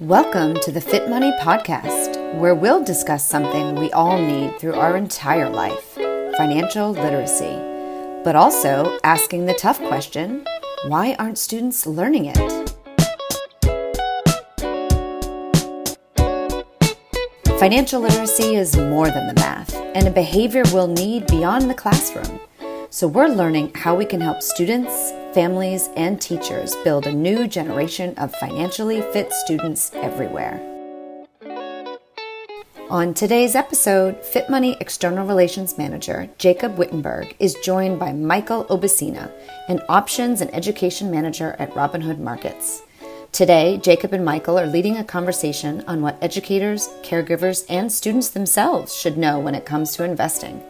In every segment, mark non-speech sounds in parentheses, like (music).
Welcome to the Fit Money Podcast, where we'll discuss something we all need through our entire life financial literacy, but also asking the tough question why aren't students learning it? Financial literacy is more than the math and a behavior we'll need beyond the classroom. So, we're learning how we can help students, families, and teachers build a new generation of financially fit students everywhere. On today's episode, Fit Money External Relations Manager Jacob Wittenberg is joined by Michael Obucina, an Options and Education Manager at Robinhood Markets. Today, Jacob and Michael are leading a conversation on what educators, caregivers, and students themselves should know when it comes to investing.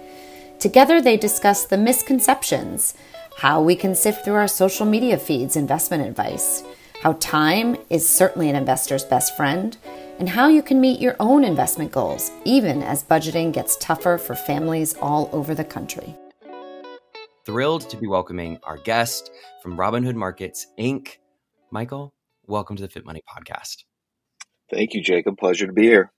Together, they discuss the misconceptions, how we can sift through our social media feeds investment advice, how time is certainly an investor's best friend, and how you can meet your own investment goals, even as budgeting gets tougher for families all over the country. Thrilled to be welcoming our guest from Robinhood Markets, Inc., Michael. Welcome to the Fit Money Podcast. Thank you, Jacob. Pleasure to be here.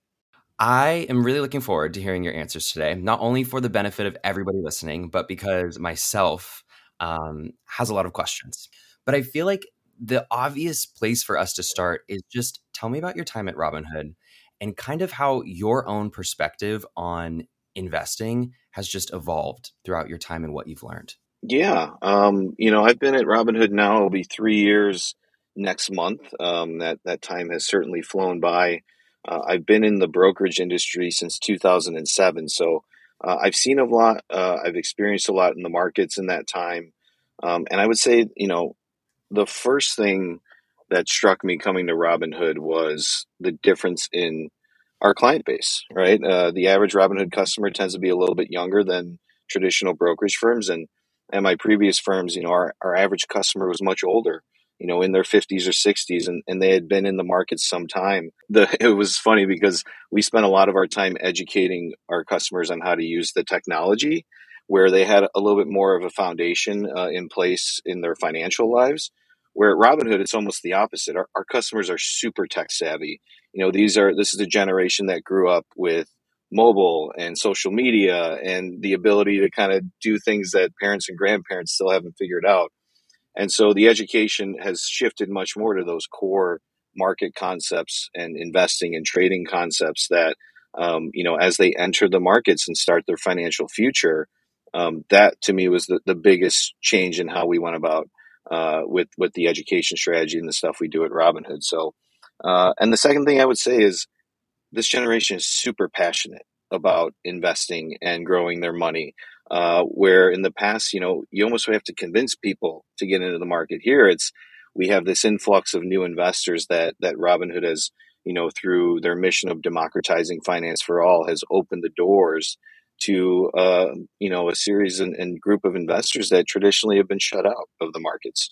I am really looking forward to hearing your answers today, not only for the benefit of everybody listening, but because myself um, has a lot of questions. But I feel like the obvious place for us to start is just tell me about your time at Robinhood and kind of how your own perspective on investing has just evolved throughout your time and what you've learned. Yeah. Um, you know, I've been at Robinhood now, it'll be three years next month. Um, that, that time has certainly flown by. Uh, I've been in the brokerage industry since 2007. So uh, I've seen a lot, uh, I've experienced a lot in the markets in that time. Um, and I would say, you know, the first thing that struck me coming to Robinhood was the difference in our client base, right? Uh, the average Robinhood customer tends to be a little bit younger than traditional brokerage firms. And, and my previous firms, you know, our, our average customer was much older you know, in their 50s or 60s, and, and they had been in the market some time. The, (laughs) it was funny because we spent a lot of our time educating our customers on how to use the technology, where they had a little bit more of a foundation uh, in place in their financial lives. Where at Robinhood, it's almost the opposite. Our, our customers are super tech savvy. You know, these are this is a generation that grew up with mobile and social media and the ability to kind of do things that parents and grandparents still haven't figured out and so the education has shifted much more to those core market concepts and investing and trading concepts that, um, you know, as they enter the markets and start their financial future, um, that to me was the, the biggest change in how we went about uh, with with the education strategy and the stuff we do at Robinhood. So, uh, and the second thing I would say is this generation is super passionate about investing and growing their money. Uh, where in the past, you know, you almost have to convince people to get into the market. Here, it's we have this influx of new investors that that Robinhood has, you know, through their mission of democratizing finance for all, has opened the doors to, uh, you know, a series and, and group of investors that traditionally have been shut out of the markets.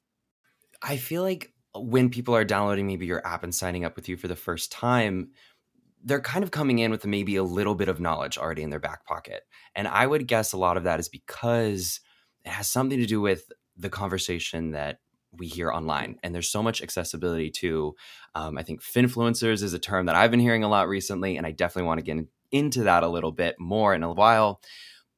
I feel like when people are downloading maybe your app and signing up with you for the first time, they're kind of coming in with maybe a little bit of knowledge already in their back pocket. And I would guess a lot of that is because it has something to do with the conversation that we hear online. And there's so much accessibility to, um, I think, finfluencers is a term that I've been hearing a lot recently. And I definitely want to get into that a little bit more in a while.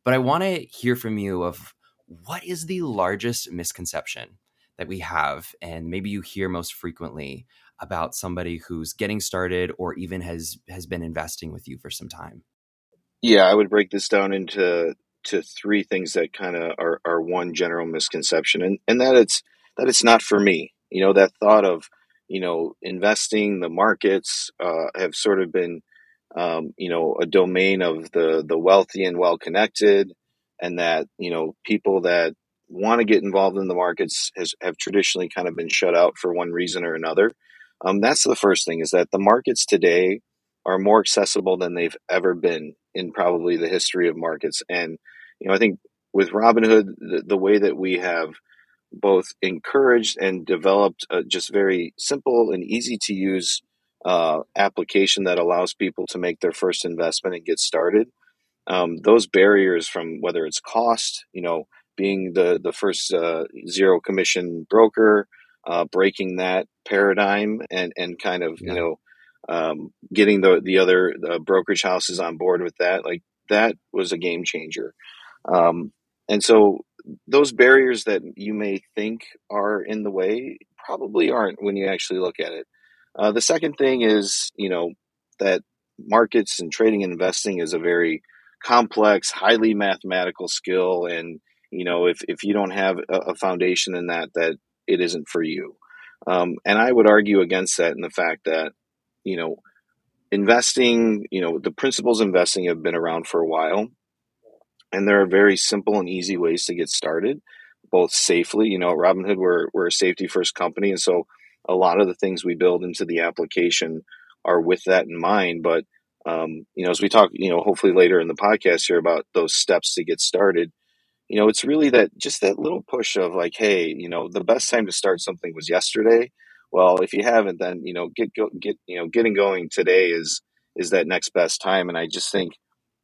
But I want to hear from you of what is the largest misconception that we have, and maybe you hear most frequently about somebody who's getting started or even has has been investing with you for some time? Yeah, I would break this down into to three things that kind of are, are one general misconception, and and that it's that it's not for me. You know, that thought of you know investing the markets uh, have sort of been um, you know a domain of the the wealthy and well connected, and that you know people that want to get involved in the markets has have traditionally kind of been shut out for one reason or another. Um, that's the first thing is that the markets today are more accessible than they've ever been in probably the history of markets. And, you know, I think with Robinhood, the, the way that we have both encouraged and developed a just very simple and easy to use uh, application that allows people to make their first investment and get started. Um, those barriers from whether it's cost, you know, being the the first uh, zero commission broker, uh, breaking that paradigm and and kind of yeah. you know um, getting the the other the brokerage houses on board with that, like that was a game changer. Um, and so those barriers that you may think are in the way probably aren't when you actually look at it. Uh, the second thing is, you know, that markets and trading and investing is a very complex, highly mathematical skill. And, you know, if, if you don't have a, a foundation in that, that it isn't for you. Um, and I would argue against that in the fact that, you know, investing, you know, the principles of investing have been around for a while. And there are very simple and easy ways to get started, both safely. You know, at Robinhood, we're, we're a safety first company. And so a lot of the things we build into the application are with that in mind. But, um, you know, as we talk, you know, hopefully later in the podcast here about those steps to get started, you know, it's really that just that little push of like, hey, you know, the best time to start something was yesterday. Well, if you haven't, then you know, get go, get you know, getting going today is is that next best time. And I just think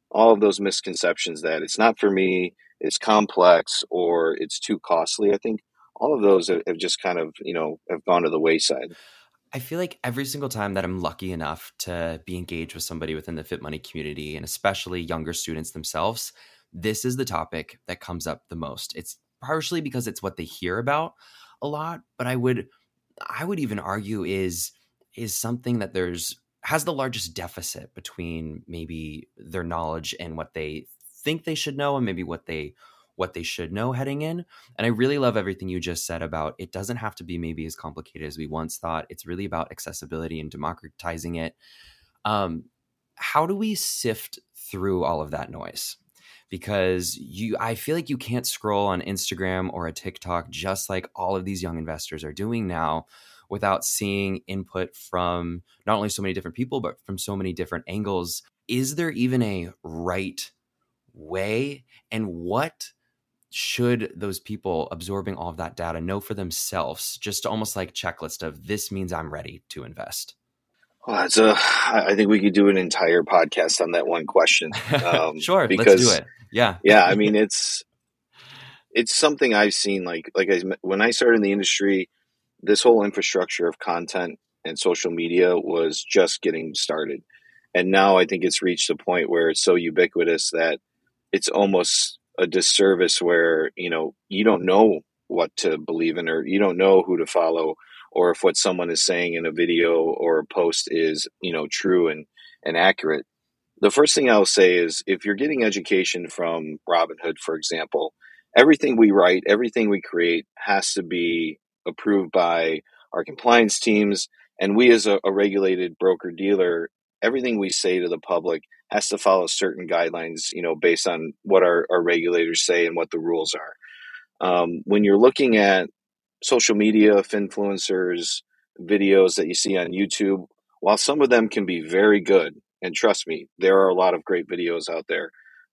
all of those misconceptions that it's not for me, it's complex, or it's too costly. I think all of those have, have just kind of you know have gone to the wayside. I feel like every single time that I'm lucky enough to be engaged with somebody within the Fit Money community, and especially younger students themselves, this is the topic that comes up the most. It's partially because it's what they hear about a lot, but I would I would even argue is is something that there's has the largest deficit between maybe their knowledge and what they think they should know and maybe what they what they should know heading in. And I really love everything you just said about it doesn't have to be maybe as complicated as we once thought. It's really about accessibility and democratizing it. Um, how do we sift through all of that noise? Because you I feel like you can't scroll on Instagram or a TikTok just like all of these young investors are doing now without seeing input from not only so many different people but from so many different angles. Is there even a right way? And what should those people absorbing all of that data know for themselves? Just almost like checklist of this means i'm ready to invest well, that's a. I think we could do an entire podcast on that one question. (laughs) Um, sure, because, let's do it. Yeah, yeah. I mean, (laughs) it's it's something I've seen. Like like I, when I started in the industry, this whole infrastructure of content and social media was just getting started, and now I think it's reached a point where it's so ubiquitous that it's almost a disservice. Where you know you don't know what to believe in, or you don't know who to follow or if what someone is saying in a video or a post is you know true and and accurate the first thing i'll say is if you're getting education from robinhood for example everything we write everything we create has to be approved by our compliance teams. And we as a, a regulated broker dealer everything we say to the public has to follow certain guidelines you know based on what our, our regulators say and what the rules are. Um, when you're looking at social media influencers videos that you see on YouTube, while some of them can be very good, and trust me, there are a lot of great videos out there.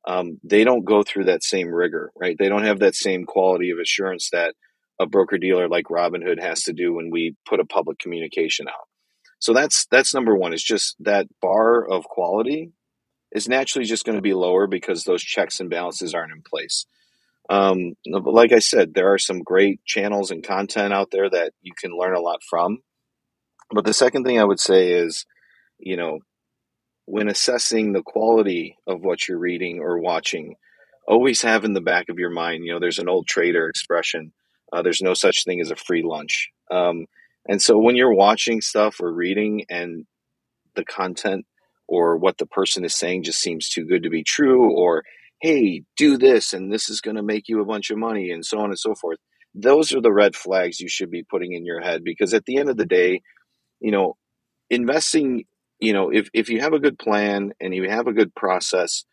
Um, they don't go through that same rigor, right? They don't have that same quality of assurance that a broker dealer like Robinhood has to do when we put a public communication out. So that's that's number one. Is just that bar of quality is naturally just going to be lower because those checks and balances aren't in place. Um, like I said, there are some great channels and content out there that you can learn a lot from. But the second thing I would say is, you know, when assessing the quality of what you're reading or watching, always have in the back of your mind, you know, there's an old trader expression uh, there's no such thing as a free lunch. Um, and so when you're watching stuff or reading and the content or what the person is saying just seems too good to be true, or hey, do this and this is going to make you a bunch of money and so on and so forth. Those are the red flags you should be putting in your head because at the end of the day, you know, investing, you know, if, if you have a good plan and you have a good process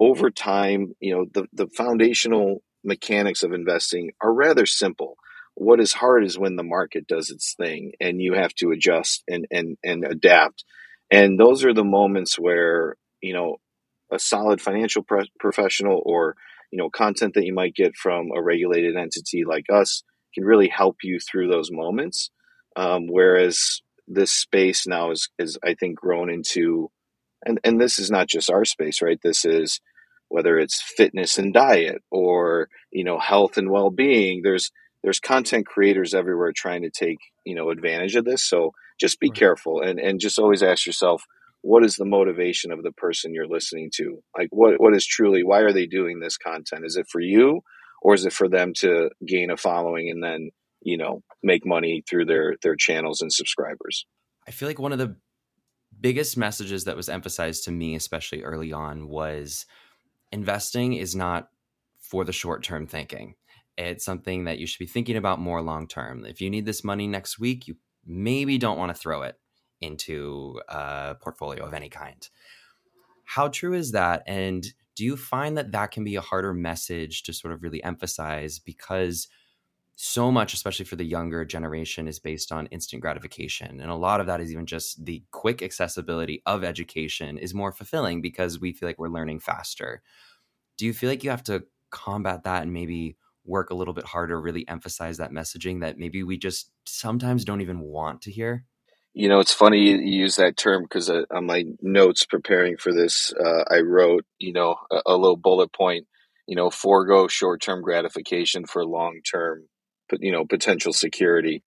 over time, you know, the, the foundational mechanics of investing are rather simple. What is hard is when the market does its thing and you have to adjust and, and, and adapt. And those are the moments where, you know, a solid financial pre- professional or you know content that you might get from a regulated entity like us can really help you through those moments. Um, whereas this space now is is i think grown into and and this is not just our space right? This is whether it's fitness and diet or you know health and well-being. There's there's content creators everywhere trying to take you know advantage of this. So just be careful and and just always ask yourself what is the motivation of the person you're listening to? Like what what is truly why are they doing this content? Is it for you or is it for them to gain a following and then you know make money through their their channels and subscribers? I feel like one of the biggest messages that was emphasized to me especially early on was investing is not for the short term thinking. It's something that you should be thinking about more long term if you need this money next week you maybe don't want to throw it into a portfolio of any kind how true is that and do you find that that can be a harder message to sort of really emphasize because so much, especially for the younger generation, is based on instant gratification. And a lot of that is even just the quick accessibility of education is more fulfilling because we feel like we're learning faster. Do you feel like you have to combat that and maybe work a little bit harder, really emphasize that messaging that maybe we just sometimes don't even want to hear? You know, it's funny you use that term because uh, on my notes preparing for this, uh, I wrote, you know, a, a little bullet point, you know, forego short term gratification for long term you know potential security.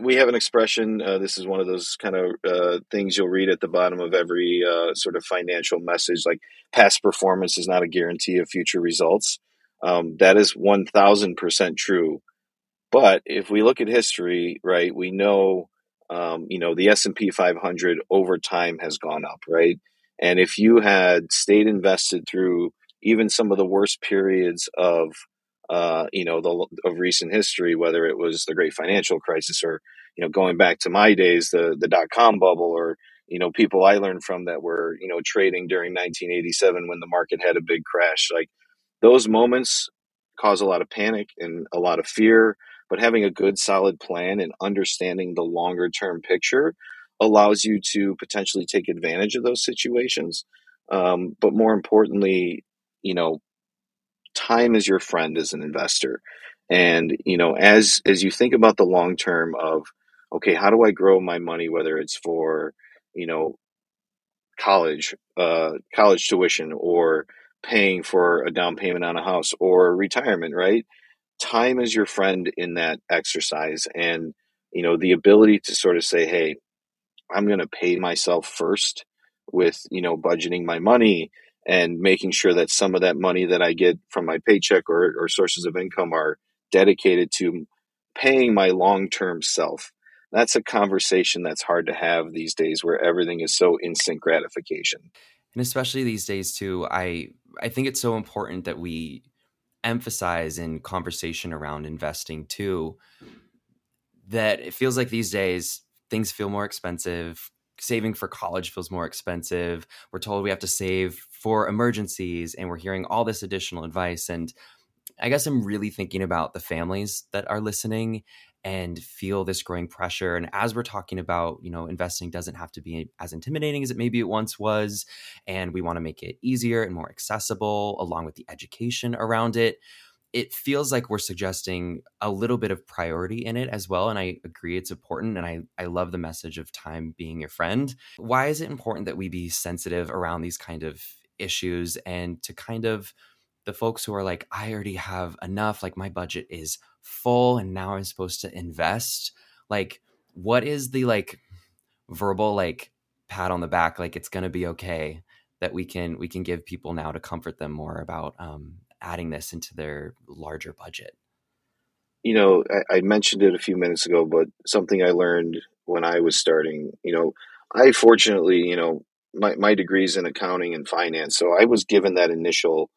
We have an expression. Uh, this is one of those kind of uh, things you'll read at the bottom of every uh, sort of financial message, like past performance is not a guarantee of future results. Um, that is one thousand percent true. But if we look at history, right, we know, um, you know, the S and P 500 over time has gone up, right? And if you had stayed invested through even some of the worst periods of uh, you know, the, of recent history, whether it was the great financial crisis or, you know, going back to my days, the, the dot com bubble or, you know, people I learned from that were, you know, trading during 1987 when the market had a big crash. Like those moments cause a lot of panic and a lot of fear, but having a good solid plan and understanding the longer term picture allows you to potentially take advantage of those situations. Um, but more importantly, you know, time is your friend as an investor. And, you know, as as you think about the long term of, okay, how do I grow my money, whether it's for, you know, college, uh, college tuition or paying for a down payment on a house or retirement, right? Time is your friend in that exercise. And, you know, the ability to sort of say, hey, I'm going to pay myself first with, you know, budgeting my money and making sure that some of that money that I get from my paycheck or, or sources of income are dedicated to paying my long term self. That's a conversation that's hard to have these days where everything is so instant gratification. And especially these days too, I I think it's so important that we emphasize in conversation around investing too that it feels like these days things feel more expensive saving for college feels more expensive. We're told we have to save for emergencies, and we're hearing all this additional advice. And I guess I'm really thinking about the families that are listening and feel this growing pressure. And as we're talking about, you know, investing doesn't have to be as intimidating as it maybe it once was. And we want to make it easier and more accessible along with the education around it it feels like we're suggesting a little bit of priority in it as well and i agree it's important and i i love the message of time being your friend why is it important that we be sensitive around these kind of issues and to kind of the folks who are like i already have enough like my budget is full and now i'm supposed to invest like what is the like verbal like pat on the back like it's to be okay that we can we can give people now to comfort them more about um, adding this into their larger budget? You know, I, I mentioned it a few minutes ago, but something I learned when I was starting, you know, I fortunately, you know, my, my degrees in accounting and finance. So I was given that initial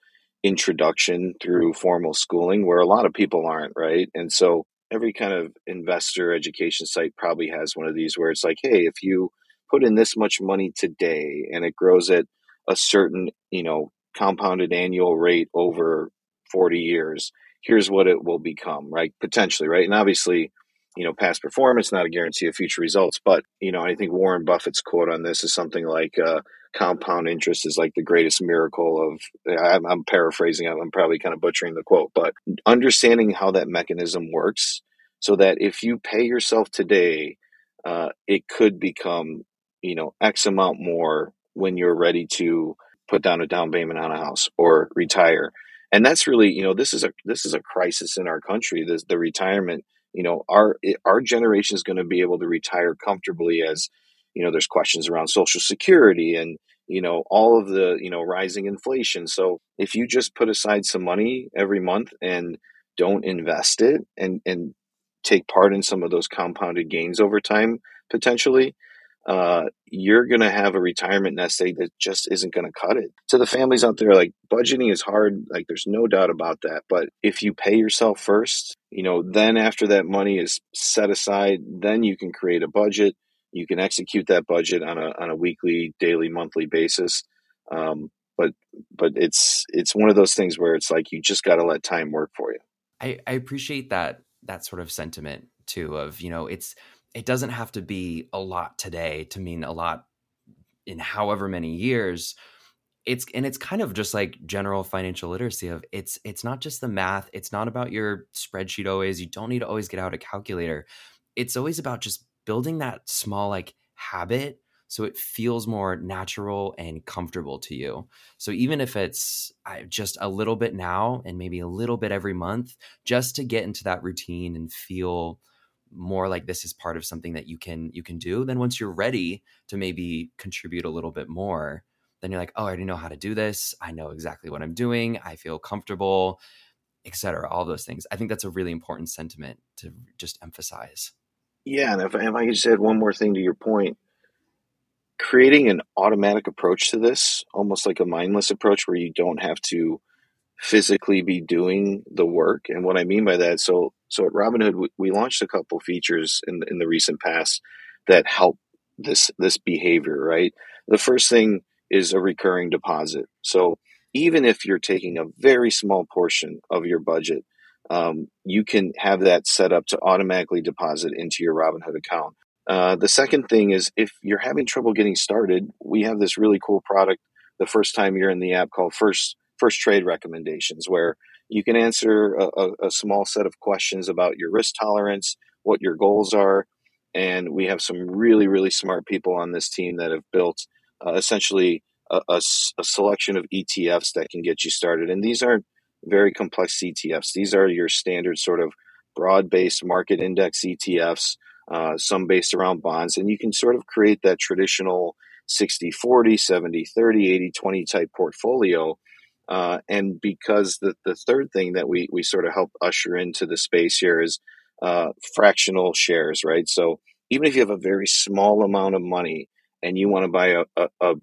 introduction through formal schooling where a lot of people aren't, right? And so every kind of investor education site probably has one of these where it's like, hey, if you put in this much money today and it grows at a certain, you know, compounded annual rate over 40 years, here's what it will become, right? Potentially, right? And obviously, you know, past performance, not a guarantee of future results. But, you know, I think Warren Buffett's quote on this is something like uh, compound interest is like the greatest miracle of, I'm, I'm paraphrasing, I'm probably kind of butchering the quote, but understanding how that mechanism works so that if you pay yourself today, uh, it could become, you know, X amount more when you're ready to put down a down payment on a house or retire. And that's really, you know, this is a this is a crisis in our country. This, the retirement you know, our our generation is going to be able to retire comfortably as, you know, there's questions around social security and you know all of the you know rising inflation so if you just put aside some money every month and don't invest it and and take part in some of those compounded gains over time potentially uh, you're going to have a retirement nest egg that just isn't going to cut it. To the families out there, like budgeting is hard. Like there's no doubt about that. But if you pay yourself first, you know, then after that money is set aside, then you can create a budget. You can execute that budget on a on a weekly, daily, monthly basis. Um, but but it's it's one of those things where it's like you just got to let time work for you. I, I appreciate that that sort of sentiment too. Of you know, it's it doesn't have to be a lot today to mean a lot in however many years it's and it's kind of just like general financial literacy of it's it's not just the math it's not about your spreadsheet always you don't need to always get out a calculator it's always about just building that small like habit so it feels more natural and comfortable to you. So even if it's just a little bit now and maybe a little bit every month just to get into that routine and feel more like this is part of something that you can you can do then once you're ready to maybe contribute a little bit more then you're like oh i already know how to do this. I know exactly what i'm doing. I feel comfortable etc all those things. I think that's a really important sentiment to just emphasize yeah and if, if i could just add one more thing to your point creating an automatic approach to this almost like a mindless approach where you don't have to physically be doing the work. And what I mean by that, so so at Robinhood, we, we launched a couple features in in the recent past that help this this behavior. Right, the first thing is a recurring deposit. So even if you're taking a very small portion of your budget, um, you can have that set up to automatically deposit into your Robinhood account. Uh, the second thing is if you're having trouble getting started, we have this really cool product the first time you're in the app called First first trade recommendations, where you can answer a, a, a small set of questions about your risk tolerance, what your goals are, and we have some really really smart people on this team that have built uh, essentially a, a, a, selection of ETFs that can get you started. And these aren't very complex ETFs. These are your standard sort of broad based market index ETFs, uh, some based around bonds. And you can sort of create that traditional 60 40, 70 30, 80 20 type portfolio uh, and because the, the third thing that we, we sort of help usher into the space here is uh, fractional shares, right? So even if you have a very small amount of money and you want to buy a, a, a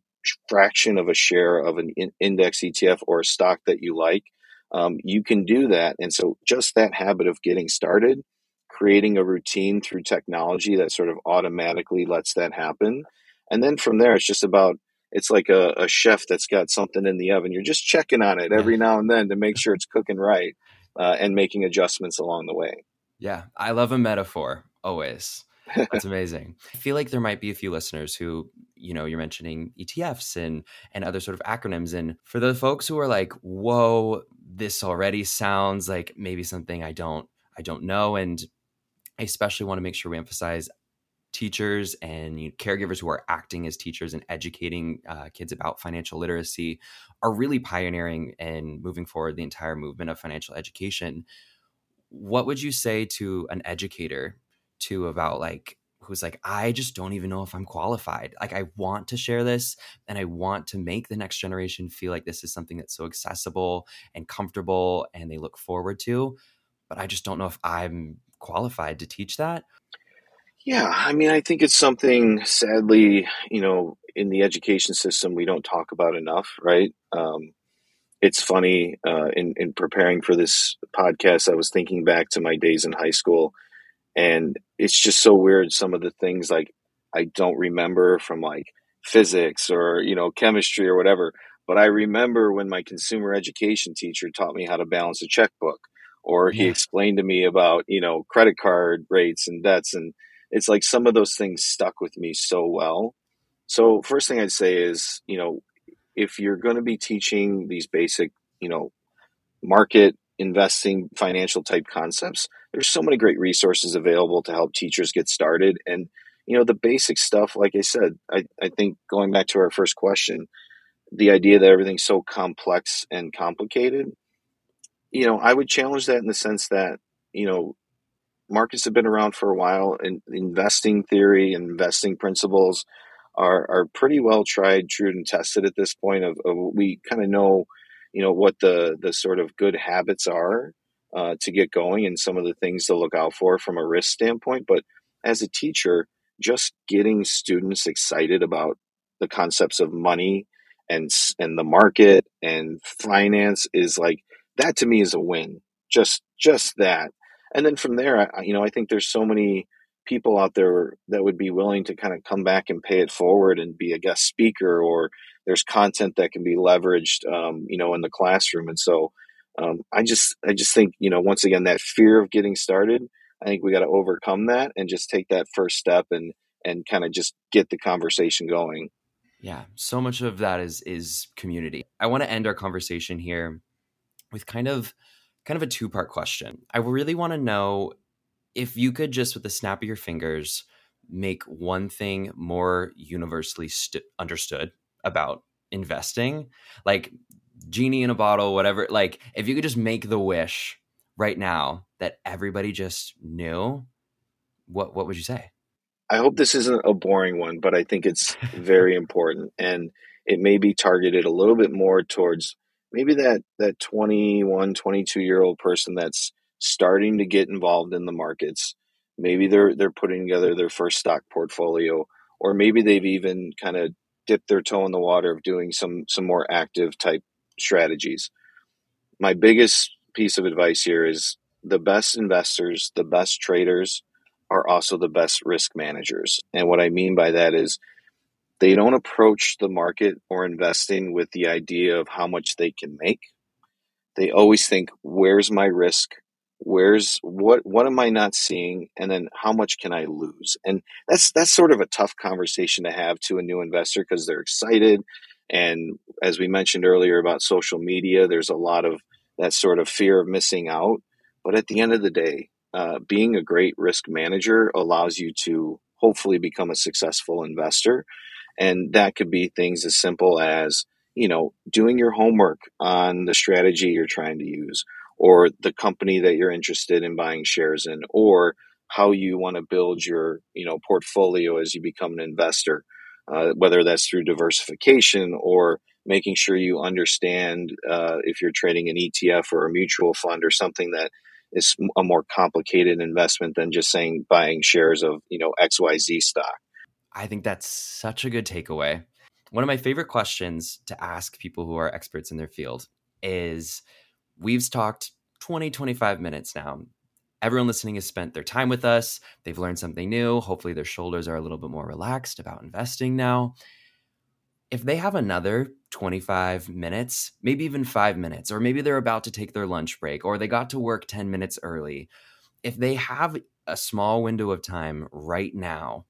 fraction of a share of an in index ETF or a stock that you like, um, you can do that. And so just that habit of getting started, creating a routine through technology that sort of automatically lets that happen. And then from there, it's just about it's like a, a chef that's got something in the oven. You're just checking on it every now and then to make sure it's cooking right uh, and making adjustments along the way. Yeah, I love a metaphor always. That's (laughs) amazing. I feel like there might be a few listeners who, you know, you're mentioning ETFs and and other sort of acronyms. And for the folks who are like, whoa, this already sounds like maybe something I don't I don't know. And I especially want to make sure we emphasize teachers and you know, caregivers who are acting as teachers and educating uh, kids about financial literacy are really pioneering and moving forward the entire movement of financial education. What would you say to an educator to about like who's like I just don't even know if I'm qualified. Like I want to share this and I want to make the next generation feel like this is something that's so accessible and comfortable and they look forward to, but I just don't know if I'm qualified to teach that yeah, I mean, I think it's something, sadly, you know, in the education system, we don't talk about enough, right? Um, it's funny, uh, in, in preparing for this podcast, I was thinking back to my days in high school, and it's just so weird. Some of the things like I don't remember from like physics or, you know, chemistry or whatever, but I remember when my consumer education teacher taught me how to balance a checkbook, or he yeah. explained to me about, you know, credit card rates and debts and, it's like some of those things stuck with me so well. So first thing I'd say is, you know, if you're going to be teaching these basic, you know, market investing financial type concepts, there's so many great resources available to help teachers get started. And, you know, the basic stuff, like I said, I, I think going back to our first question, the idea that everything's so complex and complicated, you know, I would challenge that in the sense that, you know, markets have been around for a while, and investing theory and investing principles are are pretty well tried, true, and tested at this point. Of, of we kind of know, you know, what the the sort of good habits are uh, to get going, and some of the things to look out for from a risk standpoint. But as a teacher, just getting students excited about the concepts of money and and the market and finance is like that to me is a win. Just just that, and then from there, I, you know, I think there's so many people out there that would be willing to kind of come back and pay it forward and be a guest speaker or there's content that can be leveraged um, you know in the classroom and so um, i just i just think you know once again that fear of getting started i think we got to overcome that and just take that first step and and kind of just get the conversation going. Yeah so much of that is is community. I want to end our conversation here with kind of kind of a two part question. I really want to know if you could just with the snap of your fingers make one thing more universally st- understood about investing. Like genie in a bottle whatever like if you could just make the wish right now that everybody just knew what what would you say i hope this isn't a boring one but i think it's very (laughs) important and it may be targeted a little bit more towards maybe that that 21 22 year old person that's starting to get involved in the markets. Maybe they're they're putting together their first stock portfolio, or maybe they've even kind of dipped their toe in the water of doing some some more active type strategies. My biggest piece of advice here is the best investors, the best traders are also the best risk managers. And what I mean by that is they don't approach the market or investing with the idea of how much they can make. They always think, where's my risk? where's what what am i not seeing and then how much can i lose and that's that's sort of a tough conversation to have to a new investor because they're excited and as we mentioned earlier about social media there's a lot of that sort of fear of missing out. But at the end of the day uh, being a great risk manager allows you to hopefully become a successful investor. And that could be things as simple as you know doing your homework on the strategy you're trying to use or the company that you're interested in buying shares in or how you want to build your you know portfolio as you become an investor uh, whether that's through diversification or making sure you understand uh, if you're trading an etf or a mutual fund or something that is a more complicated investment than just saying buying shares of you know xyz stock i think that's such a good takeaway one of my favorite questions to ask people who are experts in their field is We've talked 20, 25 minutes now. Everyone listening has spent their time with us. They've learned something new. Hopefully, their shoulders are a little bit more relaxed about investing now. If they have another 25 minutes, maybe even five minutes, or maybe they're about to take their lunch break, or they got to work 10 minutes early, if they have a small window of time right now,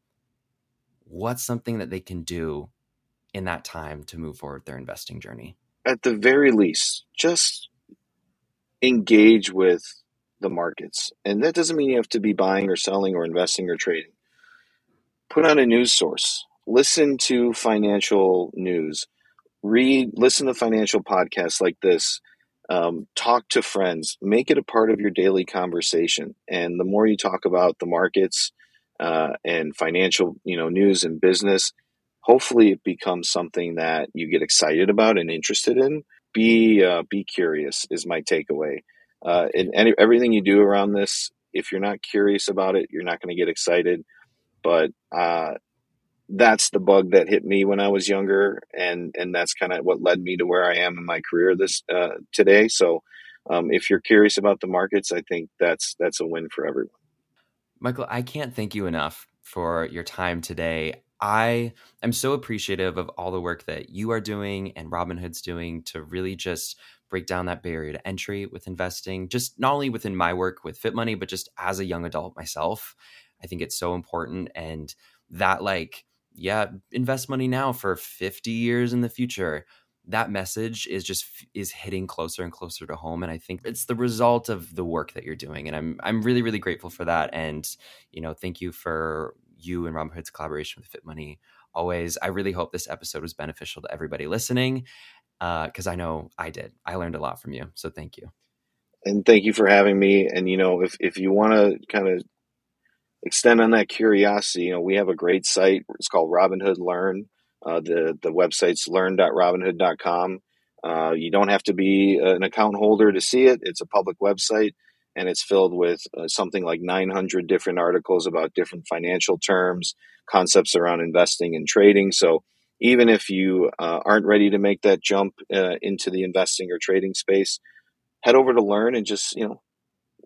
what's something that they can do in that time to move forward their investing journey? At the very least, just engage with the markets. And that doesn't mean you have to be buying or selling or investing or trading. Put on a news source, listen to financial news, read, listen to financial podcasts like this. Um, talk to friends, make it a part of your daily conversation. And the more you talk about the markets uh, and financial, you know, news and business, hopefully it becomes something that you get excited about and interested in be uh, be curious is my takeaway. Uh, in any, everything you do around this, if you're not curious about it, you're not going to get excited. But uh, that's the bug that hit me when I was younger, and and that's kind of what led me to where I am in my career this uh, today. So, um, if you're curious about the markets, I think that's that's a win for everyone. Michael, I can't thank you enough for your time today. I am so appreciative of all the work that you are doing and Robinhood's doing to really just break down that barrier to entry with investing, just not only within my work with Fit Money, but just as a young adult myself. I think it's so important. And that, like, yeah, invest money now for 50 years in the future. That message is just is hitting closer and closer to home, and I think it's the result of the work that you're doing, and I'm I'm really really grateful for that. And you know, thank you for you and Robinhood's collaboration with Fit Money. Always, I really hope this episode was beneficial to everybody listening because uh, I know I did. I learned a lot from you. So thank you. and thank you for having me. And you know, if if you want to kind of extend on that curiosity, you know, we have a great site. It's called Robinhood Learn. Uh, the the website's learn.robinhood.com. Uh, you don't have to be an account holder to see it. It's a public website, and it's filled with uh, something like 900 different articles about different financial terms, concepts around investing and trading. So even if you uh, aren't ready to make that jump uh, into the investing or trading space, head over to Learn and just you know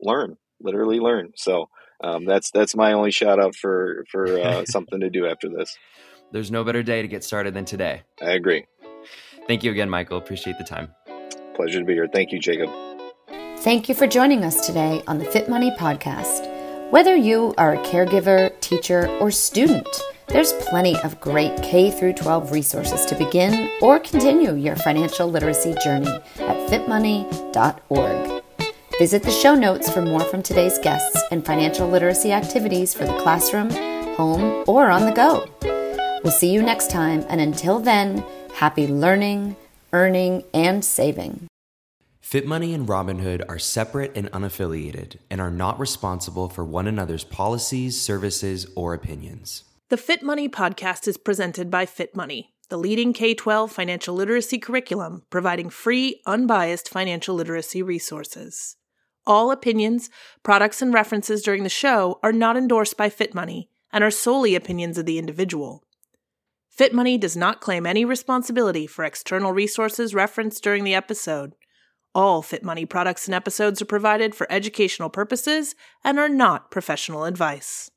learn, literally learn. So um, that's that's my only shout out for for uh, (laughs) something to do after this. There's no better day to get started than today. I agree. Thank you again, Michael. Appreciate the time. Pleasure to be here. Thank you, Jacob. Thank you for joining us today on the Fit Money Podcast. Whether you are a caregiver, teacher, or student, there's plenty of great K through 12 resources to begin or continue your financial literacy journey at fitmoney.org. Visit the show notes for more from today's guests and financial literacy activities for the classroom, home, or on the go. We'll see you next time, and until then, happy learning, earning, and saving. FitMoney and Robinhood are separate and unaffiliated and are not responsible for one another's policies, services, or opinions. The FitMoney podcast is presented by FitMoney, the leading K 12 financial literacy curriculum providing free, unbiased financial literacy resources. All opinions, products, and references during the show are not endorsed by FitMoney and are solely opinions of the individual. FitMoney does not claim any responsibility for external resources referenced during the episode. All Fit Money products and episodes are provided for educational purposes and are not professional advice.